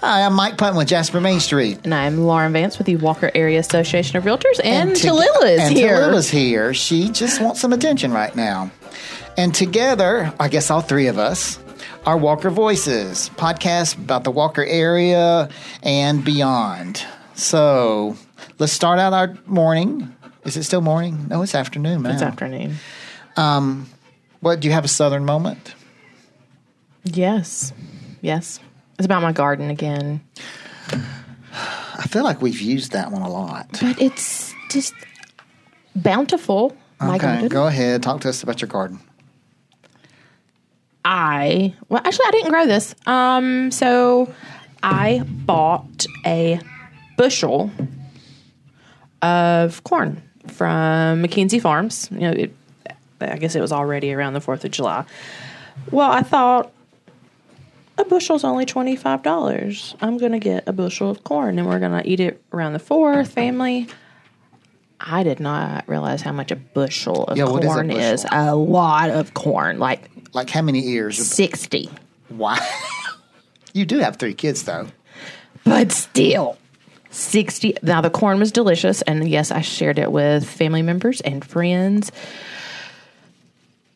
Hi, I'm Mike Putton with Jasper Main Street. And I'm Lauren Vance with the Walker Area Association of Realtors. And, to- Tallulah is and here. Tallulah's here. She just wants some attention right now. And together, I guess all three of us, are Walker Voices, podcast about the Walker area and beyond. So let's start out our morning. Is it still morning? No, it's afternoon, man. It's afternoon. Um, what, do you have a southern moment? Yes. Yes. It's about my garden again. I feel like we've used that one a lot. But it's just bountiful. My Okay, garden. go ahead. Talk to us about your garden. I well actually I didn't grow this. Um so I bought a bushel of corn from McKenzie Farms. You know, it, I guess it was already around the 4th of July. Well, I thought a bushel's only $25. I'm going to get a bushel of corn and we're going to eat it around the 4th family. I did not realize how much a bushel of Yeah, what is a corn is. A lot of corn, like Like how many ears? 60. Wow. you do have three kids, though. But still, 60. Now, the corn was delicious. And yes, I shared it with family members and friends.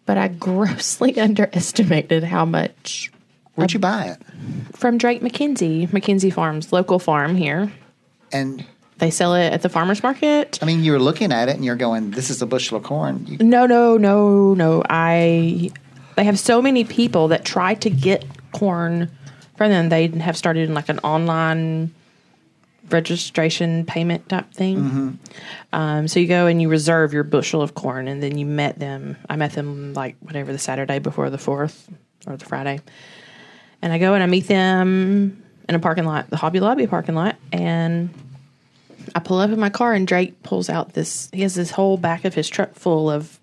But I grossly underestimated how much Where'd you buy it? from Drake McKenzie, McKenzie Farms, local farm here. And They sell it at the farmer's market. I mean, you're looking at it and you're going, "This is a bushel of corn." You, No, no, no, no. I. They have so many people that try to get corn from them. They have started in like an online registration payment type thing. Um, so you go and you reserve your bushel of corn, and then you met them. I met them like whatever the Saturday before the fourth or the Friday, and I go and I meet them in a parking lot, the Hobby Lobby parking lot, and I pull up in my car and Drake pulls out this. He has this whole back of his truck full of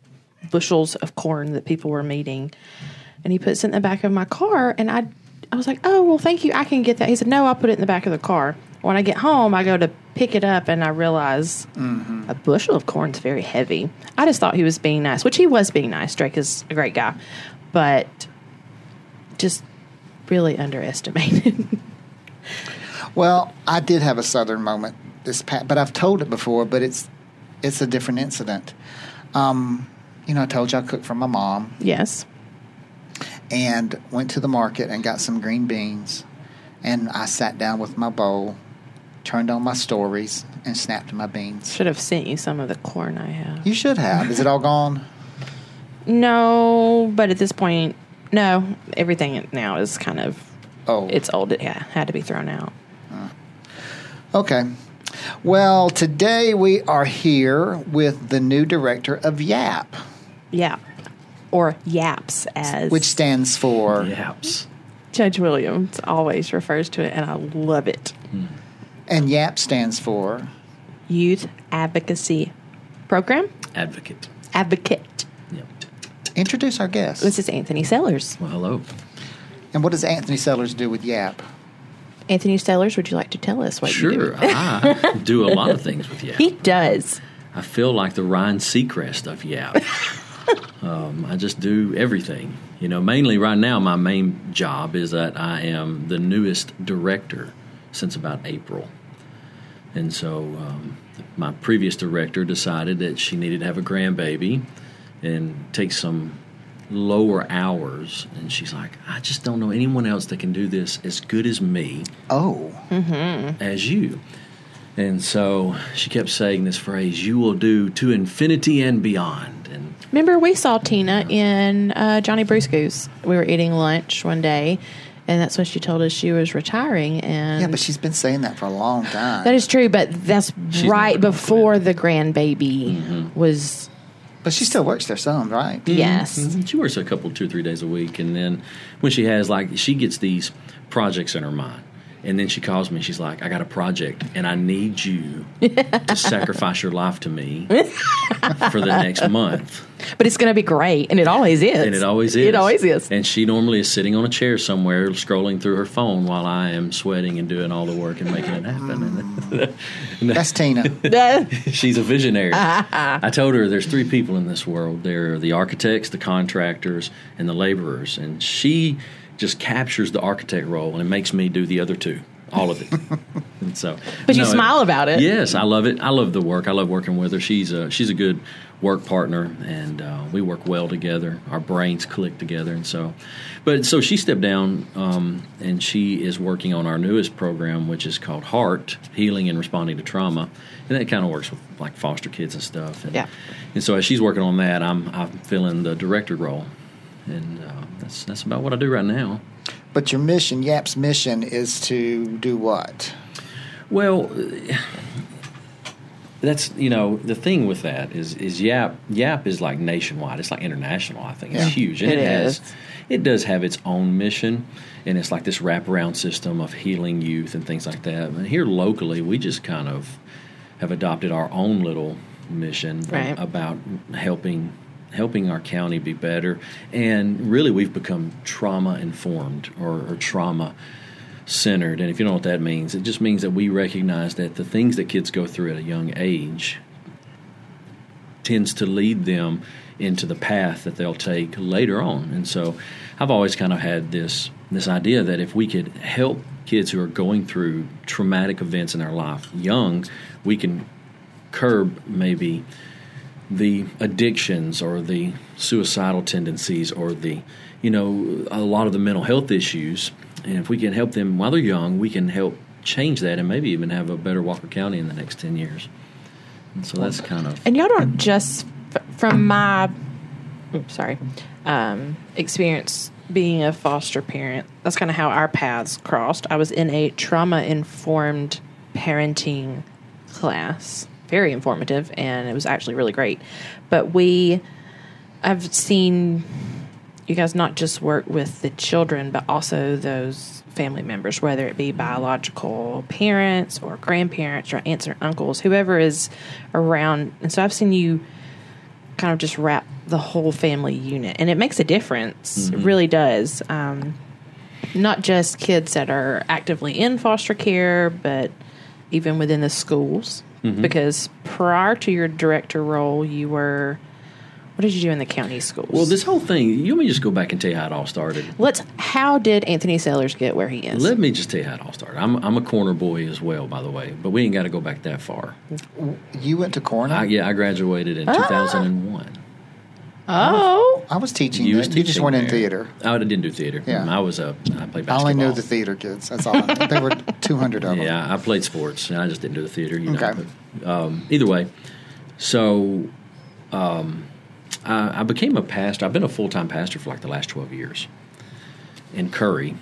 bushels of corn that people were meeting, and he puts it in the back of my car. And I, I was like, "Oh well, thank you. I can get that." He said, "No, I'll put it in the back of the car." When I get home, I go to pick it up and I realize mm-hmm. a bushel of corn is very heavy. I just thought he was being nice, which he was being nice. Drake is a great guy, but just really underestimated. well, I did have a southern moment this past, but I've told it before. But it's it's a different incident. Um, you know, I told you I cooked for my mom yes. and went to the market and got some green beans, and I sat down with my bowl, turned on my stories, and snapped my beans. Should have sent you some of the corn I have. You should have. Is it all gone? No, but at this point, no. Everything now is kind of Oh, it's old. It yeah, had to be thrown out. Okay. Well, today we are here with the new director of YAP, Yeah, or yaps as which stands for Yaps. Judge Williams always refers to it, and I love it. Hmm. and YAP stands for Youth Advocacy Program Advocate. Advocate. Yep. introduce our guest. This is Anthony Sellers. Well, hello. And what does Anthony Sellers do with YAP? Anthony Sellers, would you like to tell us what you do? Sure, I do a lot of things with Yap. He does. I feel like the Ryan Seacrest of Yap. um, I just do everything. You know, mainly right now, my main job is that I am the newest director since about April. And so um, my previous director decided that she needed to have a grandbaby and take some lower hours. And she's like, I just don't know anyone else that can do this as good as me Oh, as you. And so she kept saying this phrase, you will do to infinity and beyond. And Remember, we saw Tina in uh, Johnny Brusco's. We were eating lunch one day, and that's when she told us she was retiring. And yeah, but she's been saying that for a long time. that is true. But that's She's right before the grandbaby was. But she still works there some, right? Mm-hmm. Yes, mm-hmm. she works a couple, two or three days a week. And then when she has, like, she gets these projects in her mind. And then she calls me. She's like, I got a project, and I need you to sacrifice your life to me for the next month. but it's going to be great, and it always is. And it always is. It always is. And she normally is sitting on a chair somewhere, scrolling through her phone while I am sweating and doing all the work and making it happen. Mm. And That's Tina. She's a visionary. I told her there's three people in this world. There are the architects, the contractors, and the laborers. And she just captures the architect role and it makes me do the other two all of it. and so, But you no, smile about it. Yes, I love it. I love the work. I love working with her. She's a she's a good work partner, and uh, we work well together. Our brains click together, and so. But so she stepped down, um, and she is working on our newest program, which is called Heart Healing and Responding to Trauma, and that kind of works with like foster kids and stuff. And, Yeah. And so as she's working on that, I'm I'm filling the director role, and uh, that's that's about what I do right now. But your mission, YAP's mission, is to do what? Well, that's you know the thing with that is is Yap Yap is like nationwide. It's like international. I think it's Yeah. huge, and It it, has is. it does have its own mission, and it's like this wraparound system of healing youth and things like that. And here locally, we just kind of have adopted our own little mission Right. about helping helping our county be better and really we've become trauma informed or, or trauma centered and if you don't know what that means it just means that we recognize that the things that kids go through at a young age tends to lead them into the path that they'll take later on. And so I've always kind of had this this idea that if we could help kids who are going through traumatic events in their life young, we can curb maybe the addictions or the suicidal tendencies or the you know a lot of the mental health issues and if we can help them while they're young we can help change that and maybe even have a better walker county in the next 10 years and so that's kind of And y'all don't just from my sorry um, experience being a foster parent. That's kind of how our paths crossed. I was in a trauma informed parenting class, very informative, and it was actually really great. But we, I've seen you guys not just work with the children, but also those family members, whether it be biological parents or grandparents or aunts or uncles, whoever is around. And so I've seen you kind of just wrap the whole family unit, and it makes a difference. It really does. Um, not just kids that are actively in foster care, but even within the schools. Because prior to your director role, you were. What did you do in the county schools? well this whole thing you want me just go back and tell you how it all started Let's. How did Anthony Sellers get where he is? let me just tell you how it all started i'm, I'm a corner boy as well by the way but we ain't got to go back that far You went to Corner. I, yeah i graduated in Ah. 2001 oh, I was teaching. You You, was you just teaching weren't in there. theater. I didn't do theater. Yeah. I was a. I played I only knew the theater kids. That's all. I. There were 200 of them. Yeah, I played sports. and I just didn't do the theater. You know. Okay. But, um, either way, so um, I, I became a pastor. I've been a full time pastor for like the last twelve years in Curry,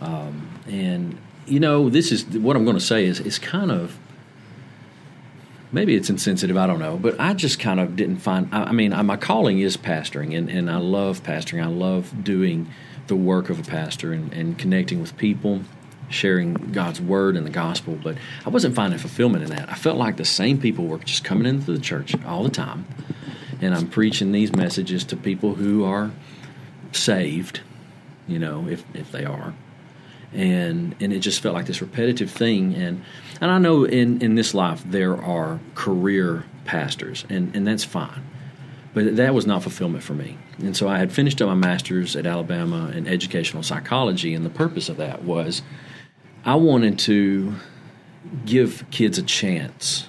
um, and you know this is what I'm going to say is is kind of maybe it's insensitive. I don't know, but I just kind of didn't find. I, I mean, I, my calling is pastoring, and, and I love pastoring. I love doing the work of a pastor and, and connecting with people, sharing God's word and the gospel. But I wasn't finding fulfillment in that. I felt like the same people were just coming into the church all the time, and I'm preaching these messages to people who are saved, you know, if if they are and and it just felt like this repetitive thing. And and I know in in this life there are career pastors and and that's fine. But that was not fulfillment for me. And so I had finished up my masters at Alabama in educational psychology and the purpose of that was I wanted to give kids a chance.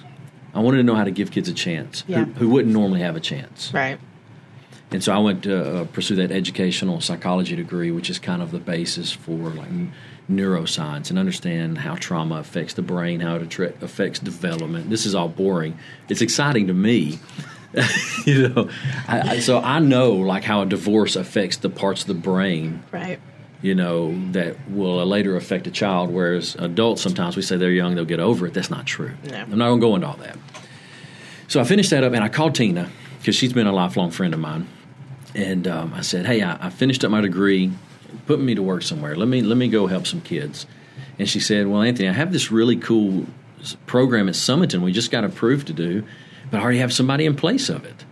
I wanted to know how to give kids a chance Yeah. who, who wouldn't normally have a chance. Right. and so I went to uh, pursue that educational psychology degree, which is kind of the basis for like neuroscience and understand how trauma affects the brain, how it attra- affects development. This is all boring. It's exciting to me. you know, I, I, so I know like how a divorce affects the parts of the brain Right. you know, that will later affect a child. Whereas adults, sometimes we say they're young, they'll get over it. That's not true. No. I'm not going to go into all that. So I finished that up, and I called Tina because she's been a lifelong friend of mine, and um, I said, "Hey, I, I finished up my degree. Put me to work somewhere. Let me let me go help some kids." And she said, "Well, Anthony, I have this really cool program at Sumiton. We just got approved to do, but I already have somebody in place of it."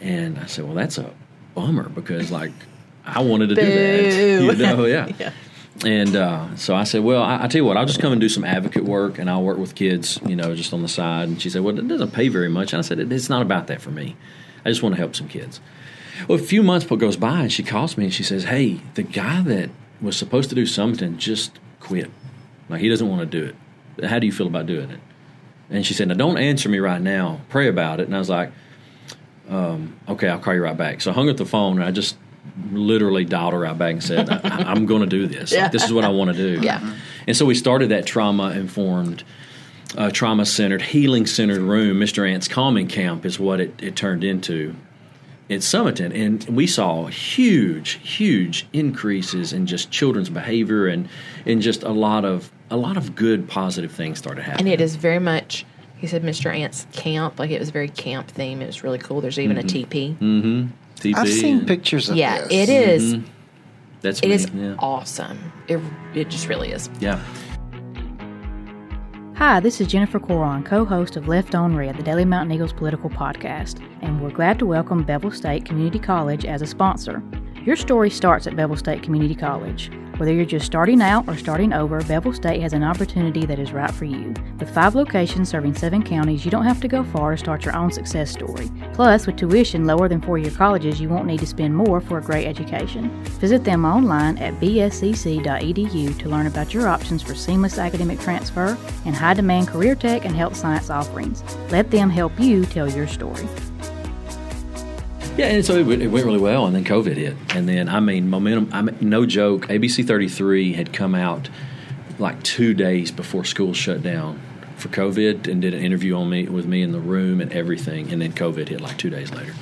And I said, "Well, that's a bummer because like." I wanted to do that, you know, yeah. Yeah. And uh, so I said, well, I, I tell you what, I'll just come and do some advocate work, and I'll work with kids, you know, just on the side. And she said, well, it doesn't pay very much. And I said, it's not about that for me. I just want to help some kids. Well, a few months goes by, and she calls me and she says, hey, the guy that was supposed to do something just quit. Like he doesn't want to do it. How do you feel about doing it? And she said, "Now don't answer me right now. Pray about it." And I was like, um, "Okay, I'll call you right back." So I hung up the phone and I just literally dialed her right back and said, I, "I'm going to do this. Yeah. Like, this is what I want to do." Yeah. And so we started that trauma informed, uh, trauma centered, healing centered room. Mr. Ant's calming camp is what it, it turned into in Sumiton, and we saw huge, huge increases in just children's behavior and and just a lot of a lot of good, positive things started happening. And it is very much. He said Mr. Ant's camp, like it was very camp theme. It was really cool. There's even a mm-hmm. teepee. Mm-hmm. TP I've seen and- pictures of Yeah, this. it is. Mm-hmm. That's It me, is yeah. awesome. It it just really is. yeah. Hi, this is Jennifer Cohron, co host of Left on Red, the Daily Mountain Eagles political podcast, and we're glad to welcome Bevill State Community College as a sponsor. Your story starts at Bevill State Community College. Whether you're just starting out or starting over, Bevel State has an opportunity that is right for you. With five locations serving seven counties, you don't have to go far to start your own success story. Plus, with tuition lower than four year colleges, you won't need to spend more for a great education. Visit them online at bscc.edu to learn about your options for seamless academic transfer and high demand career tech and health science offerings. Let them help you tell your story. Yeah, and so it, went- it went really well, and then COVID hit, and then I mean, momentum. I mean, no joke. ABC thirty three had come out like two days before school shut down for COVID, and did an interview on me with me in the room and everything, and then COVID hit like two days later.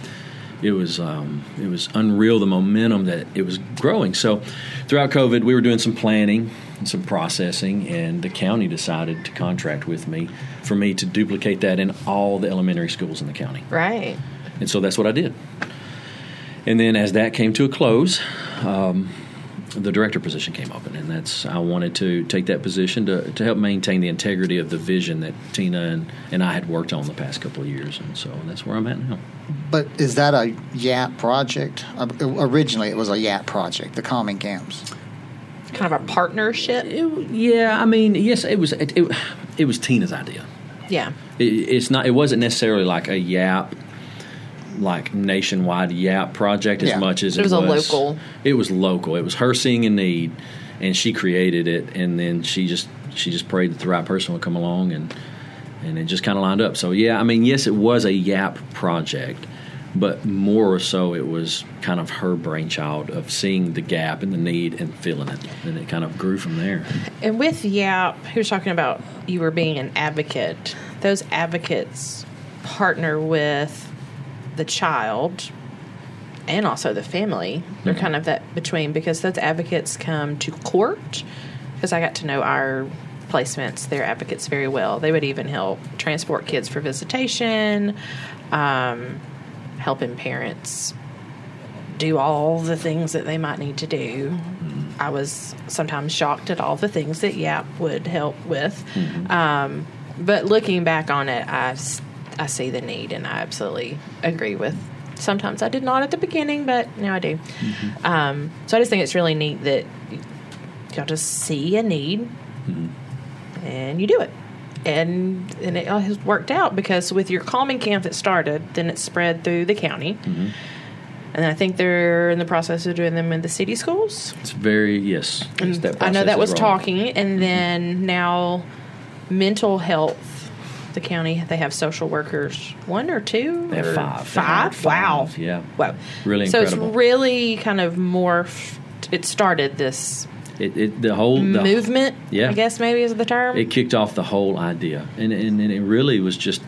It was um, it was unreal the momentum that it was growing. So throughout COVID, we were doing some planning and some processing, and the county decided to contract with me for me to duplicate that in all the elementary schools in the county. Right. And so that's what I did. And then as that came to a close, um, the director position came open, and that's I wanted to take that position to, to help maintain the integrity of the vision that Tina and, and I had worked on the past couple of years, and so that's where I'm at now. But is that a YAP project? Uh, Originally, it was a YAP project, the calming camps. Kind of a partnership. It, yeah, I mean, yes, it was it, it, it was Tina's idea. Yeah. It, it's not. It wasn't necessarily like a Yap, like nationwide Yap project as Yeah. much as It was a local. It was local. It was her seeing a need, and she created it, and then she just she just prayed that the right person would come along, and and it just kind of lined up. So yeah, I mean, yes, it was a Yap project. But more so, it was kind of her brainchild of seeing the gap and the need and feeling it, and it kind of grew from there. And with YAP, he was talking about you were being an advocate. Those advocates partner with the child and also the family. They're kind of that between because those advocates come to court. Because I got to know our placements, their advocates very well. They would even help transport kids for visitation, um, helping parents do all the things that they might need to do. I was sometimes shocked at all the things that YAP would help with. Um, but looking back on it, I, I see the need and I absolutely agree with. Sometimes I did not at the beginning, but now I do. Mm-hmm. Um, so I just think it's really neat that y'all just see a need mm-hmm. and you do it. And and it all has worked out because with your calming camp that started, then it spread through the county. Mm-hmm. And I think they're in the process of doing them in the city schools. It's very yes. it's I know that was rolling. talking, and then now mental health. The county they have social workers, one or two, They have or five. They Five. Wow. yeah. Wow. Really so incredible. it's really kind of morphed. It started this It, it the whole the, movement. yeah. I guess maybe is the term. It kicked off the whole idea, and, and and it really was just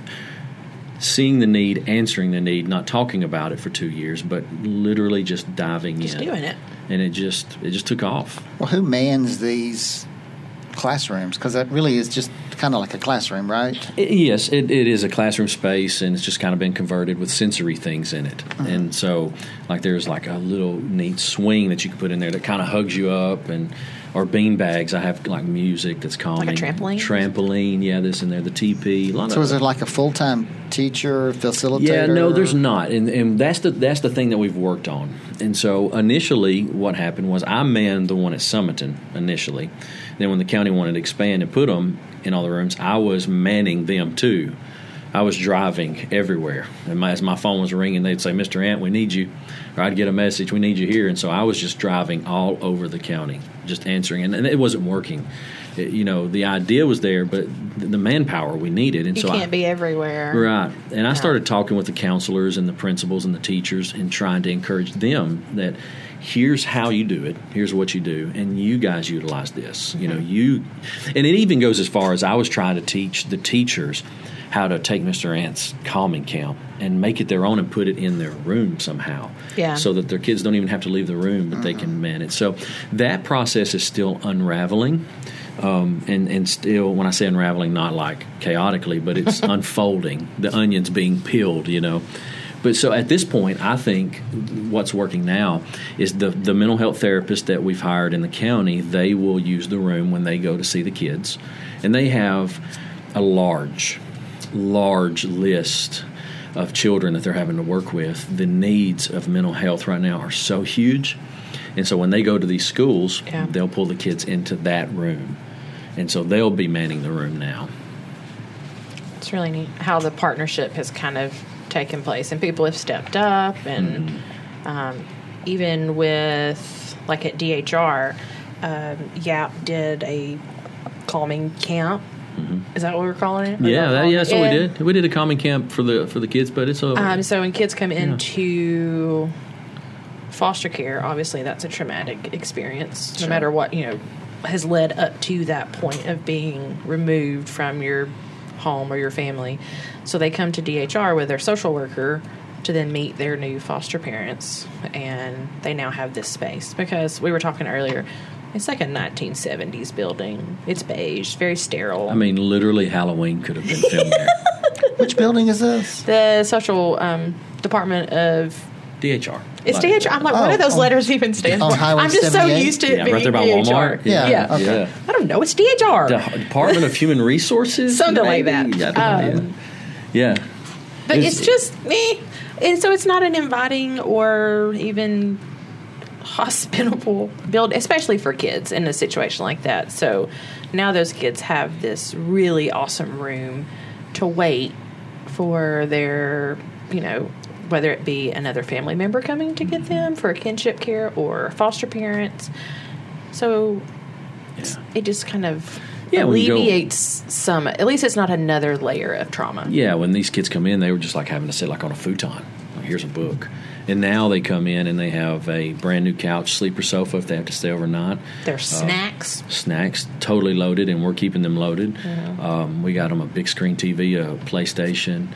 seeing the need, answering the need, not talking about it for two years, but literally just diving Just in, doing it. and it just it just took off. Well, who mans these classrooms? Because that really is just kind of like a classroom, right? It- yes, it, it is a classroom space, and it's just kind of been converted with sensory things in it. Uh-huh. And so, like, there's like a little neat swing that you can put in there that kind of hugs you up, and or bean bags. I have like music that's calming. trampoline? Trampoline, yeah, this in there. The TP. A lot So of is it like a full time teacher, facilitator? Yeah, no, there's not, and and that's the that's the thing that we've worked on. And so initially, what happened was I manned the one at Sumiton initially. Then when the county wanted to expand and put them in all the rooms, I was manning them too. I was driving everywhere, and my, as my phone was ringing, they'd say, "Mr. Ant, we need you," or I'd get a message, "We need you here," and so I was just driving all over the county, just answering, and, and it wasn't working. It- you know, the idea was there, but the, the manpower we needed, and You so can't I, be everywhere. Right. And I started talking with the counselors and the principals and the teachers and trying to encourage them that here's how you do it, here's what you do, and you guys utilize this. You know, mm-hmm. you and it even goes as far as I was trying to teach the teachers how to take Mr. Ant's calming camp and make it their own and put it in their room somehow. Yeah. So that their kids don't even have to leave the room, but they can manage. So that process is still unraveling um, and and still when I say unraveling, not like chaotically, but it's unfolding. The onions being peeled, you know. But so at this point, I think what's working now is the the mental health therapist that we've hired in the county. They will use the room when they go to see the kids, and they have a large, large list of children that they're having to work with. The needs of mental health right now are so huge. And so when they go to these schools, Yeah. they'll pull the kids into that room. And so they'll be manning the room now. It's really neat how the partnership has kind of taken place, and people have stepped up, and Mm-hmm. um, even with like at DHR, um, Yap did a calming camp. Is that what we're calling it? Or. Yeah, that, calling yeah, it? that's what we did. We did a common camp for the for the kids, but it's a Um, so when kids come into foster care, obviously that's a traumatic experience, no matter what you know has led up to that point of being removed from your home or your family. So they come to DHR with their social worker to then meet their new foster parents, and they now have this space because we were talking earlier. It's like a 1970s building. It's beige, very sterile. I mean, literally Halloween could have been filmed there. Which building is this? the social um, department of DHR. It's Like- DHR. I'm like, what Oh, do those on- letters even stand for? I'm just so used to it Yeah, being right there by DHR. Walmart. Yeah, yeah, okay. yeah. I don't know. It's DHR. The Department of Human Resources, Something like that. I Um, yeah. yeah. but It's- it's just me. And so it's not an inviting or even hospitable build, especially for kids in a situation like that. So now those kids have this really awesome room to wait for their, you know, whether it be another family member coming to get them for kinship care or foster parents. So yeah. it just kind of Yeah, you go- alleviates some. At least it's not another layer of trauma. Yeah, when these kids come in, they were just like having to sit like on a futon. Here's a book. And now they come in and they have a brand new couch, sleeper sofa if they have to stay overnight. Their snacks. Snacks totally loaded, and we're keeping them loaded. Um, we got them a big screen TV, a PlayStation,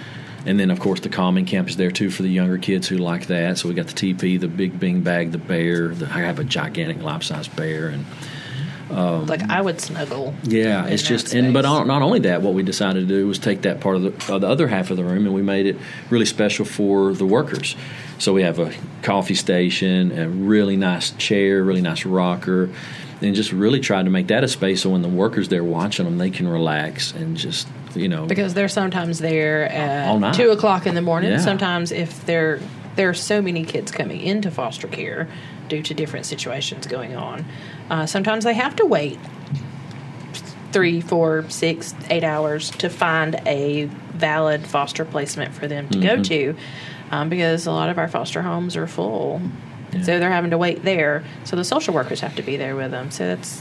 and then of course the calming camp is there too for the younger kids who like that. So we got the TP, the big bing bag, the bear. The, I have a gigantic life size bear, and like I would snuggle. yeah, it's just and but not, not only that, what we decided to do was take that part of the, uh, the other half of the room and we made it really special for the workers. So we have a coffee station, a really nice chair, really nice rocker, and just really tried to make that a space so when the workers there watching them, they can relax and just you know because they're sometimes there at two o'clock in the morning. Yeah. Sometimes if there there are so many kids coming into foster care due to different situations going on, uh, sometimes they have to wait three, four, six, eight hours to find a valid foster placement for them to Mm-hmm. go to, um, because a lot of our foster homes are full. So they're having to wait there. So the social workers have to be there with them. So that's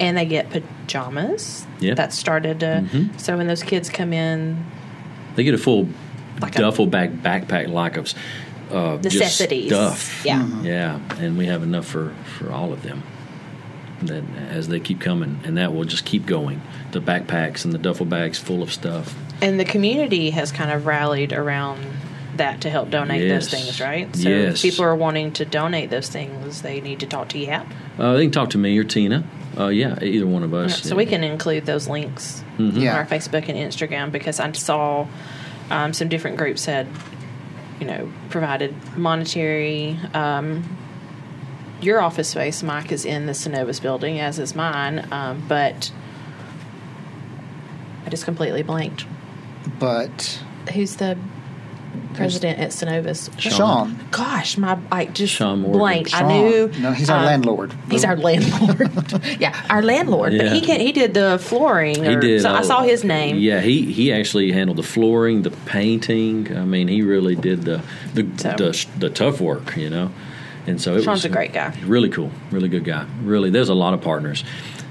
and they get pajamas. Yeah. That started to. So when those kids come in, they get a full Like a- duffel bag backpack like of uh, just necessities. stuff. Yeah. Yeah, and we have enough for, for all of them. That as they keep coming, and that will just keep going. The backpacks and the duffel bags full of stuff. And the community has kind of rallied around that to help donate Yes. those things, right? So Yes. if people are wanting to donate those things, they need to talk to YAP. Uh, they can talk to me or Tina. Uh, yeah, either one of us. So we can include those links Yeah. on our Facebook and Instagram because I saw um, some different groups had, you know, provided monetary. Um, your office space, Mike, is in the Synovus building, as is mine, um, but I just completely blanked. But Who's the president at Synovus. Sean. Gosh, my I just Sean Morgan. blank. I knew. No, he's our uh, landlord. He's our landlord. yeah, our landlord. But he can. He did the flooring. He or- did. So I saw his name. Yeah, he he actually handled the flooring, the painting. I mean, he really did the the So- the, the tough work, you know. And so it Sean's was a great guy. Really cool, really good guy. Really, there's a lot of partners,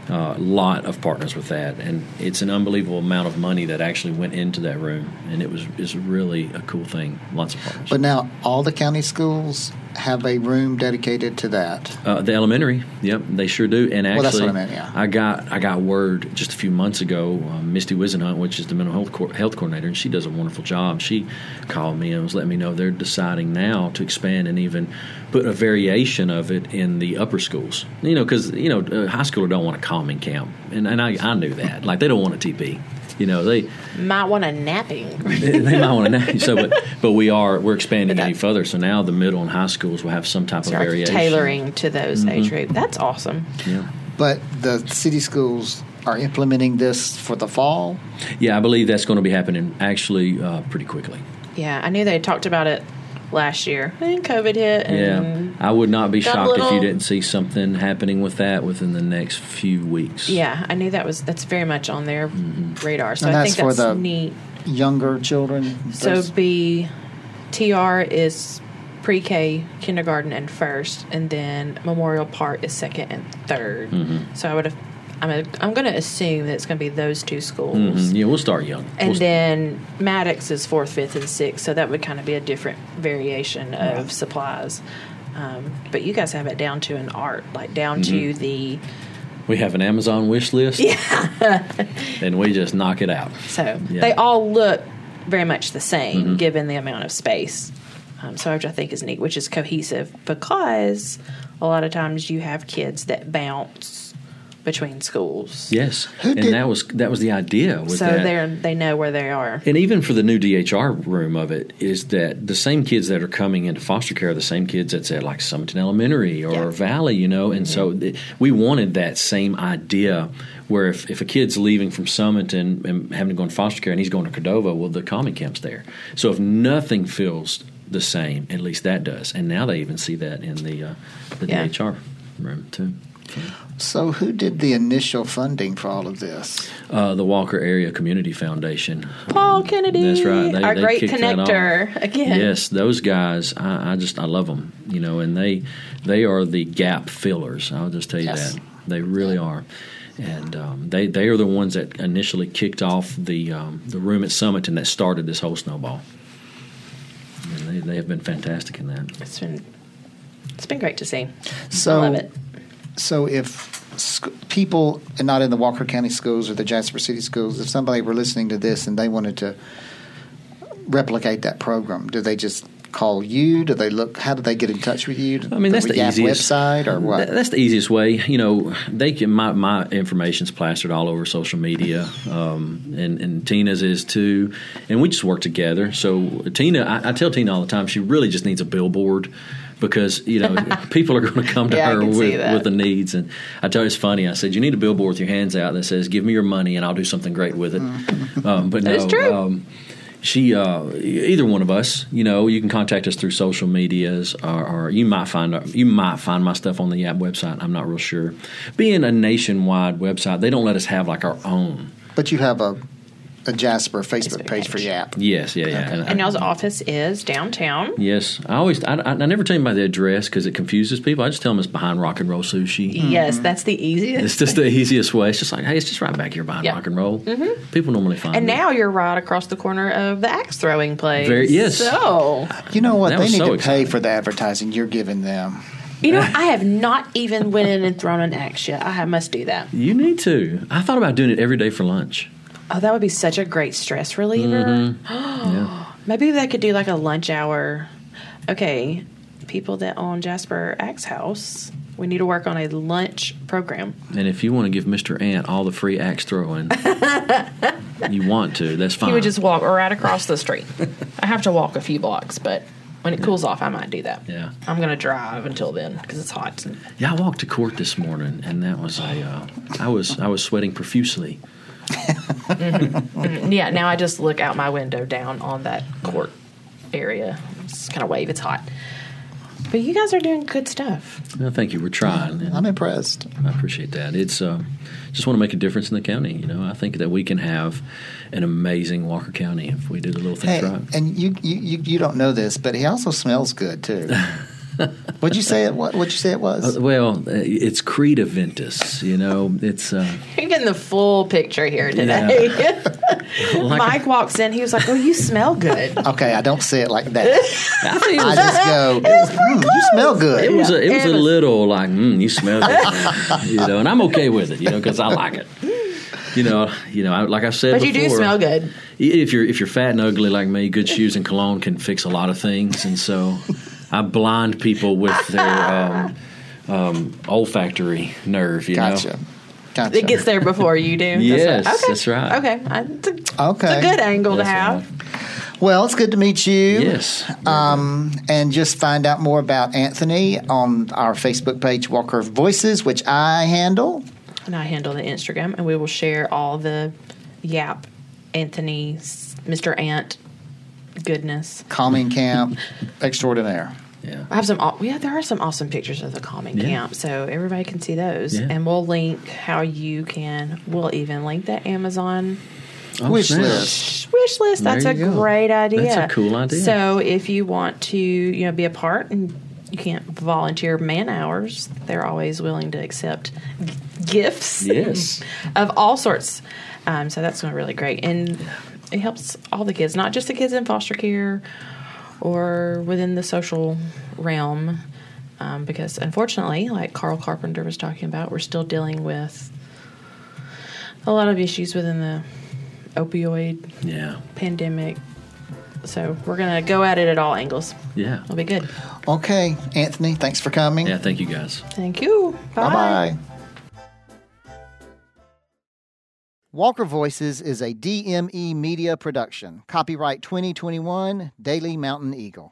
a lot of partners with that, and it's an unbelievable amount of money that actually went into that room, and it was is really a cool thing. Lots of partners. But now all the county schools have a room dedicated to that. Uh, the elementary, yep, they sure do. And actually, Well, that's what I meant, yeah. got I got word just a few months ago. Um, Misty Whisenhunt, which is the mental health co- health coordinator, and she does a wonderful job. She called me and was letting me know they're deciding now to expand and even put a variation of it in the upper schools. You know, because you know, a high schooler don't want a calming camp, and and I, I knew that. Like they don't want a TP. You know, they Might want a napping. they might want to know. So, but but we are we're expanding any further. So now the middle and high schools will have some type of Start variation. tailoring to those Mm-hmm. age group. That's awesome. Yeah. But the city schools are implementing this for the fall. Yeah, I believe that's going to be happening actually uh, pretty quickly. Yeah, I knew they talked about it last year. And COVID hit. Yeah, I would not be Got a shocked if you didn't see something happening with that within the next few weeks. Yeah, I knew that was that's very much on their radar. So And I that's think for that's the- neat. Younger children. So those- B TR is pre-K, kindergarten, and first, and then Memorial Park is second and 3rd Mm-hmm. So I would have. I'm a, I'm going to assume that it's going to be those two schools, Mhm. yeah, we'll start young. and We'll- then Maddox is fourth, fifth, and sixth. So that would kind of be a different variation of supplies. Um, but you guys have it down to an art, like down to Mm-hmm. the we have an Amazon wish list. Yeah, and we just knock it out. So Yeah. Mm-hmm. they all look very much the same given the amount of space. Um, so which I think is neat, which is cohesive because a lot of times you have kids that bounce between schools. Yes, Who and did- that was that was the idea. Was So they're they know where they are. And even for the new DHR room of it, is that the same kids that are coming into foster care are the same kids that's at like Sumiton Elementary or Yeah. Valley, you know? And so th- we wanted that same idea where if, if a kid's leaving from Sumiton and having to go in foster care and he's going to Cordova, well, the common camp's there. So if nothing feels the same, at least that does. And now they even see that in the, uh, the Yeah. DHR room, too. So who did the initial funding for all of this? Uh, the Walker Area Community Foundation. Paul Kennedy, That's right. They- our they great kicked that off. connector again. Yes, those guys, I, I just I love them. You know, and they they are the gap fillers. I'll just tell you Yes. that they really are. And um, they they are the ones that initially kicked off the um, the room at Summit and that started this whole snowball. And they, they have been fantastic in that. It's been it's been great to see. So I love it. So if sc- people and not in the Walker County schools or the Jasper City schools, if somebody were listening to this and they wanted to replicate that program, do they just call you? Do they look? How do they get in touch with you? I mean, that's the Yap easiest website or what? That's the easiest way. You know, they can. My my information's plastered all over social media, um, and and Tina's is too. And we just work together. So Tina, I, I tell Tina all the time, she really just needs a billboard. Because you know people are going to come to Yeah, her with, with the needs, and I tell her it's funny. I said you need a billboard with your hands out that says "Give me your money and I'll do something great with it." Um, but That no, is true. Um, she uh, either one of us you know you can contact us through social medias or, or you might find you might find my stuff on the Yap website i'm not real sure being a nationwide website they don't let us have like our own but you have a a Jasper Facebook, Facebook page for page. Yap. yes yeah yeah Okay. And y'all's office is downtown. yes i always i, I, I never tell anybody the address because it confuses people i just tell them it's behind rock and roll sushi Yes, that's the easiest. it's just the easiest way it's just like hey it's just right back here behind Yeah. rock and roll mm-hmm. people normally find And it. now you're right across the corner of the axe throwing place. Very- yes. So, You know what? That they need so to pay for the advertising you're giving them. you know, I have not even went in and thrown an axe yet. I must do that. you need to i thought about doing it every day for lunch Oh, that would be such a great stress reliever. Mm-hmm. yeah Maybe they could do like a lunch hour. Okay, people that own Jasper Axe House, we need to work on a lunch program. And if you want to give Mr. Ant all the free axe throwing, you want to, that's fine. He would just walk right across the street. I have to walk a few blocks, but when it cools off, I might do that. Yeah. I'm going to drive until then because it's hot. yeah, I walked to court this morning, and that was a. Uh, I was I was sweating profusely. Yeah, now I just look out my window down on that court. area. It's kind of wave. It's hot. But you guys are doing good stuff. Well, thank you. We're trying. and I'm impressed. I appreciate that. It's uh, just want to make a difference in the county. You know, I think that we can have an amazing Walker County if we do the little things Hey, right. and you, you you you don't know this, but he also smells good too. What'd you say it? What? What'd you say it was? Uh, well, uh, it's Creed Aventus. You know, it's uh, You're getting the full picture here today. like Mike walks in. He was like, "Oh, you smell good." Okay, I don't say it like that. I think it I just go. "Mm, you smell it good. was a, it was It a was- little like mm, you smell good, you know, and I'm okay with it, you know, because I like it. You know, you know, I, like I said But you do smell good. If you're if you're fat and ugly like me, good shoes and cologne can fix a lot of things, and so I blind people with their um, um, olfactory nerve. You Gotcha. know, Gotcha. It gets there before you do. Yes, right. Okay. that's right. Okay, it's a, Okay. it's a good angle That's to have. right. Well, it's good to meet you. Yes. Um, and just find out more about Anthony on our Facebook page, Walker Voices, which I handle. And I handle the Instagram, and we will share all the Yap, Anthony, Mr. Ant goodness. Calming Camp Extraordinaire. Yeah. I have some. aw- Yeah, there are some awesome pictures of the calming Yeah. camp, so everybody can see those. Yeah. And we'll link how you can. We'll even link that Amazon Oh, Wish snap. list. wish list. That's a go. great idea. That's a cool idea. So if you want to, you know, be a part and you can't volunteer man hours, they're always willing to accept g- gifts. Yes. of all sorts. Um, so that's going to be really great, and it helps all the kids, not just the kids in foster care or within the social realm. Um, because unfortunately, like Carl Carpenter was talking about, we're still dealing with a lot of issues within the opioid Yeah. pandemic. So we're gonna go at it at all angles. Yeah. It'll be good. Okay, Anthony, thanks for coming. Yeah. Thank you guys. Thank you. Bye bye. Walker Voices is a DME media production. Copyright 2021, Daily Mountain Eagle.